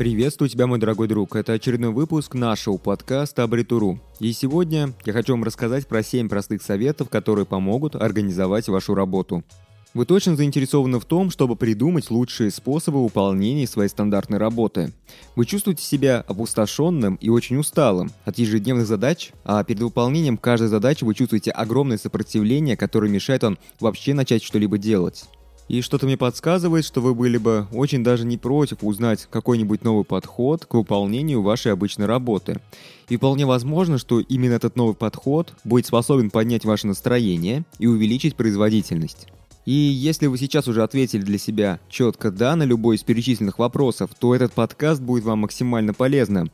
Приветствую тебя, мой дорогой друг. Это очередной выпуск нашего подкаста Абритуру. И сегодня я хочу вам рассказать про 7 простых советов, которые помогут организовать вашу работу. Вы точно заинтересованы в том, чтобы придумать лучшие способы выполнения своей стандартной работы. Вы чувствуете себя опустошенным и очень усталым от ежедневных задач, а перед выполнением каждой задачи вы чувствуете огромное сопротивление, которое мешает вам вообще начать что-либо делать. И что-то мне подсказывает, что вы были бы очень даже не против узнать какой-нибудь новый подход к выполнению вашей обычной работы. И вполне возможно, что именно этот новый подход будет способен поднять ваше настроение и увеличить производительность. И если вы сейчас уже ответили для себя четко «да» на любой из перечисленных вопросов, то этот подкаст будет вам максимально полезным.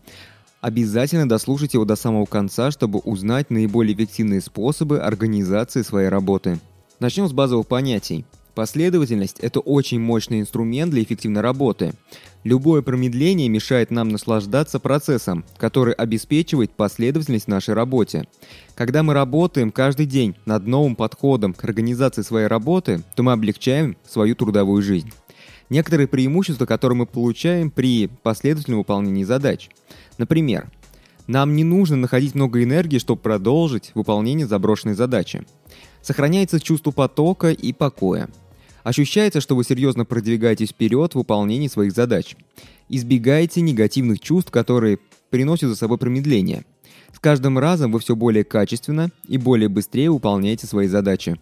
Обязательно дослушайте его до самого конца, чтобы узнать наиболее эффективные способы организации своей работы. Начнем с базовых понятий. Последовательность – это очень мощный инструмент для эффективной работы. Любое промедление мешает нам наслаждаться процессом, который обеспечивает последовательность в нашей работе. Когда мы работаем каждый день над новым подходом к организации своей работы, то мы облегчаем свою трудовую жизнь. Некоторые преимущества, которые мы получаем при последовательном выполнении задач. Например, нам не нужно находить много энергии, чтобы продолжить выполнение заброшенной задачи. Сохраняется чувство потока и покоя. Ощущается, что вы серьезно продвигаетесь вперед в выполнении своих задач. Избегайте негативных чувств, которые приносят за собой промедление. С каждым разом вы все более качественно и более быстрее выполняете свои задачи.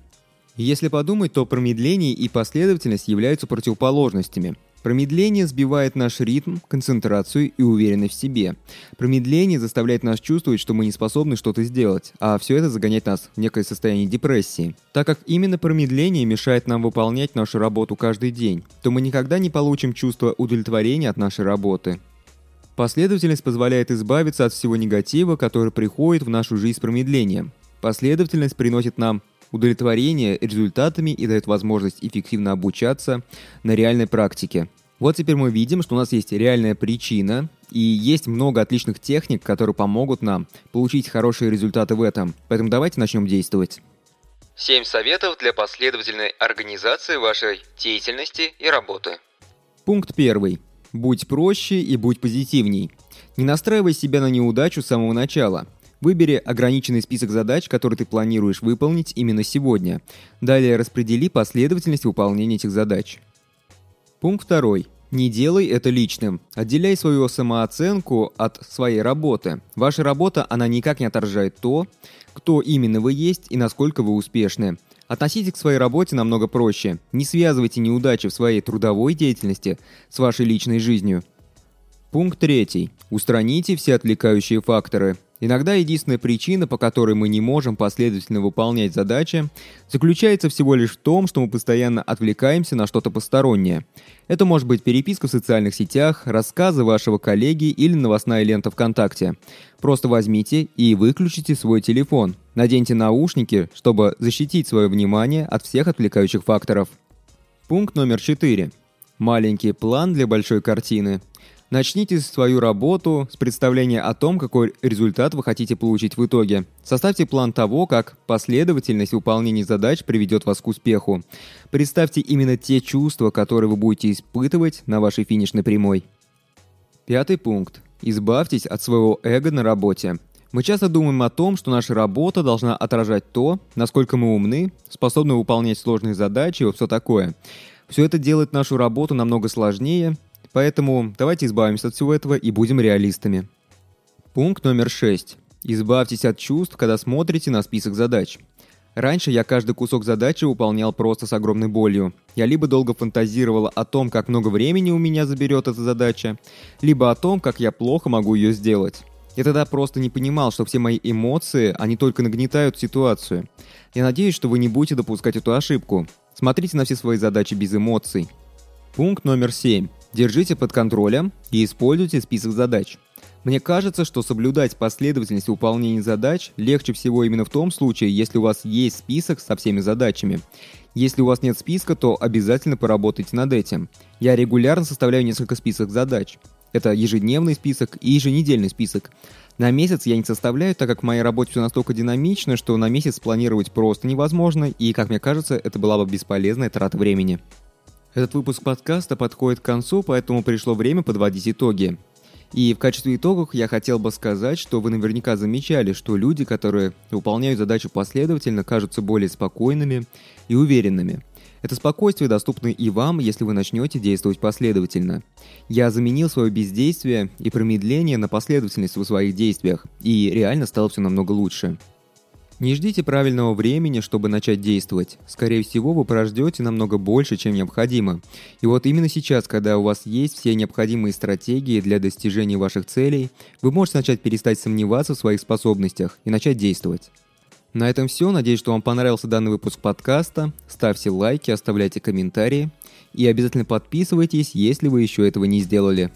Если подумать, то промедление и последовательность являются противоположностями. Промедление сбивает наш ритм, концентрацию и уверенность в себе. Промедление заставляет нас чувствовать, что мы не способны что-то сделать, а все это загоняет нас в некое состояние депрессии. Так как именно промедление мешает нам выполнять нашу работу каждый день, то мы никогда не получим чувство удовлетворения от нашей работы. Последовательность позволяет избавиться от всего негатива, который приходит в нашу жизнь с промедлением. Последовательность приносит нам удовлетворение результатами и дает возможность эффективно обучаться на реальной практике. Вот теперь мы видим, что у нас есть реальная причина, и есть много отличных техник, которые помогут нам получить хорошие результаты в этом. Поэтому давайте начнем действовать. 7 советов для последовательной организации вашей деятельности и работы. Пункт первый. Будь проще и будь позитивней. Не настраивай себя на неудачу с самого начала. Выбери ограниченный список задач, которые ты планируешь выполнить именно сегодня. Далее распредели последовательность выполнения этих задач. Пункт второй. Не делай это личным. Отделяй свою самооценку от своей работы. Ваша работа, она никак не отражает то, кто именно вы есть и насколько вы успешны. Относитесь к своей работе намного проще. Не связывайте неудачи в своей трудовой деятельности с вашей личной жизнью. Пункт третий. Устраните все отвлекающие факторы. Иногда единственная причина, по которой мы не можем последовательно выполнять задачи, заключается всего лишь в том, что мы постоянно отвлекаемся на что-то постороннее. Это может быть переписка в социальных сетях, рассказы вашего коллеги или новостная лента ВКонтакте. Просто возьмите и выключите свой телефон. Наденьте наушники, чтобы защитить свое внимание от всех отвлекающих факторов. Пункт номер 4. Маленький план для большой картины – Начните свою работу с представления о том, какой результат вы хотите получить в итоге. Составьте план того, как последовательность выполнения задач приведет вас к успеху. Представьте именно те чувства, которые вы будете испытывать на вашей финишной прямой. Пятый пункт. Избавьтесь от своего эго на работе. Мы часто думаем о том, что наша работа должна отражать то, насколько мы умны, способны выполнять сложные задачи и все такое. Все это делает нашу работу намного сложнее Поэтому давайте избавимся от всего этого и будем реалистами. Пункт номер 6. Избавьтесь от чувств, когда смотрите на список задач. Раньше я каждый кусок задачи выполнял просто с огромной болью. Я либо долго фантазировала о том, как много времени у меня заберет эта задача, либо о том, как я плохо могу ее сделать. Я тогда просто не понимал, что все мои эмоции, они только нагнетают ситуацию. Я надеюсь, что вы не будете допускать эту ошибку. Смотрите на все свои задачи без эмоций. Пункт номер 7. Держите под контролем и используйте список задач. Мне кажется, что соблюдать последовательность выполнения задач легче всего именно в том случае, если у вас есть список со всеми задачами. Если у вас нет списка, то обязательно поработайте над этим. Я регулярно составляю несколько список задач. Это ежедневный список и еженедельный список. На месяц я не составляю, так как в моей работе все настолько динамично, что на месяц планировать просто невозможно, и, как мне кажется, это была бы бесполезная трата времени. Этот выпуск подкаста подходит к концу, поэтому пришло время подводить итоги. И в качестве итогов я хотел бы сказать, что вы наверняка замечали, что люди, которые выполняют задачу последовательно, кажутся более спокойными и уверенными. Это спокойствие доступно и вам, если вы начнете действовать последовательно. Я заменил свое бездействие и промедление на последовательность в своих действиях, и реально стало все намного лучше. Не ждите правильного времени, чтобы начать действовать. Скорее всего, вы прождете намного больше, чем необходимо. И вот именно сейчас, когда у вас есть все необходимые стратегии для достижения ваших целей, вы можете начать перестать сомневаться в своих способностях и начать действовать. На этом все. Надеюсь, что вам понравился данный выпуск подкаста. Ставьте лайки, оставляйте комментарии. И обязательно подписывайтесь, если вы еще этого не сделали.